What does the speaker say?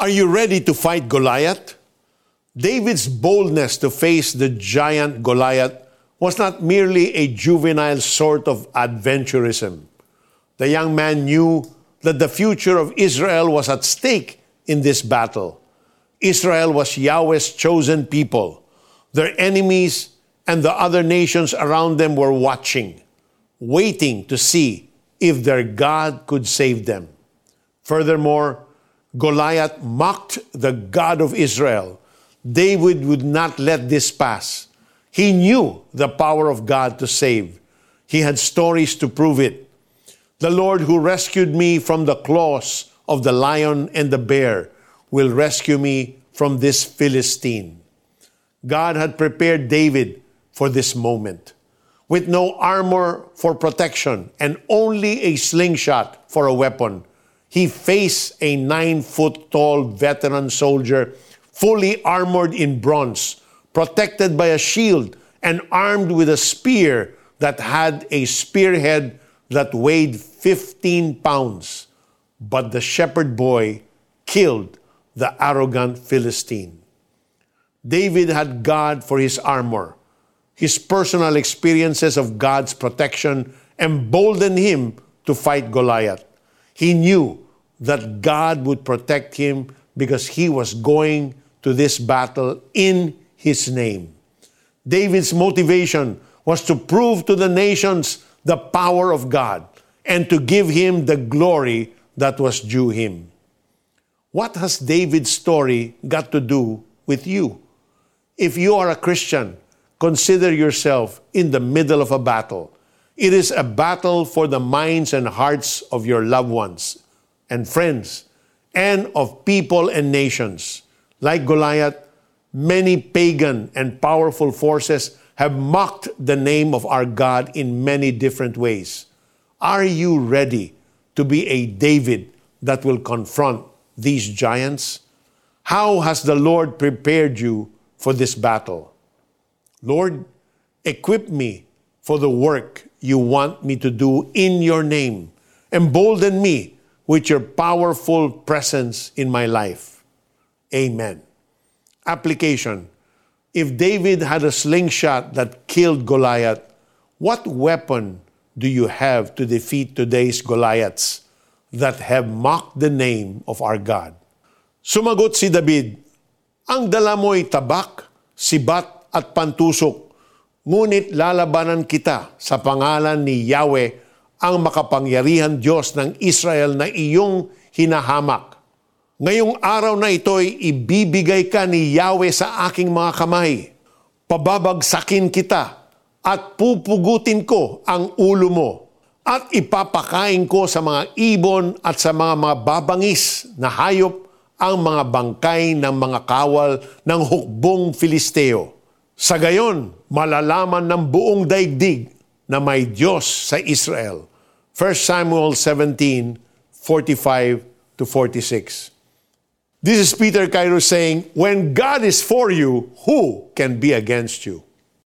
Are you ready to fight Goliath? David's boldness to face the giant Goliath was not merely a juvenile sort of adventurism. The young man knew that the future of Israel was at stake in this battle. Israel was Yahweh's chosen people. Their enemies and the other nations around them were watching, waiting to see if their God could save them. Furthermore, Goliath mocked the God of Israel. David would not let this pass. He knew the power of God to save. He had stories to prove it. The Lord who rescued me from the claws of the lion and the bear will rescue me from this Philistine. God had prepared David for this moment. With no armor for protection and only a slingshot for a weapon, he faced a nine foot tall veteran soldier, fully armored in bronze, protected by a shield, and armed with a spear that had a spearhead that weighed 15 pounds. But the shepherd boy killed the arrogant Philistine. David had God for his armor. His personal experiences of God's protection emboldened him to fight Goliath. He knew that God would protect him because he was going to this battle in his name. David's motivation was to prove to the nations the power of God and to give him the glory that was due him. What has David's story got to do with you? If you are a Christian, consider yourself in the middle of a battle. It is a battle for the minds and hearts of your loved ones and friends and of people and nations. Like Goliath, many pagan and powerful forces have mocked the name of our God in many different ways. Are you ready to be a David that will confront these giants? How has the Lord prepared you for this battle? Lord, equip me for the work you want me to do in your name. Embolden me with your powerful presence in my life. Amen. Application If David had a slingshot that killed Goliath, what weapon do you have to defeat today's Goliaths that have mocked the name of our God? Sumagot si David, Ang dala mo'y tabak, sibat at pantusok, ngunit lalabanan kita sa pangalan ni Yahweh, ang makapangyarihan Diyos ng Israel na iyong hinahamak. Ngayong araw na ito'y ibibigay ka ni Yahweh sa aking mga kamay. Pababagsakin kita at pupugutin ko ang ulo mo at ipapakain ko sa mga ibon at sa mga mga babangis na hayop ang mga bangkay ng mga kawal ng hukbong Filisteo. Sa gayon, malalaman ng buong daigdig na may Diyos sa Israel. 1 Samuel 17, 45 to 46. This is Peter Cairo saying, When God is for you, who can be against you?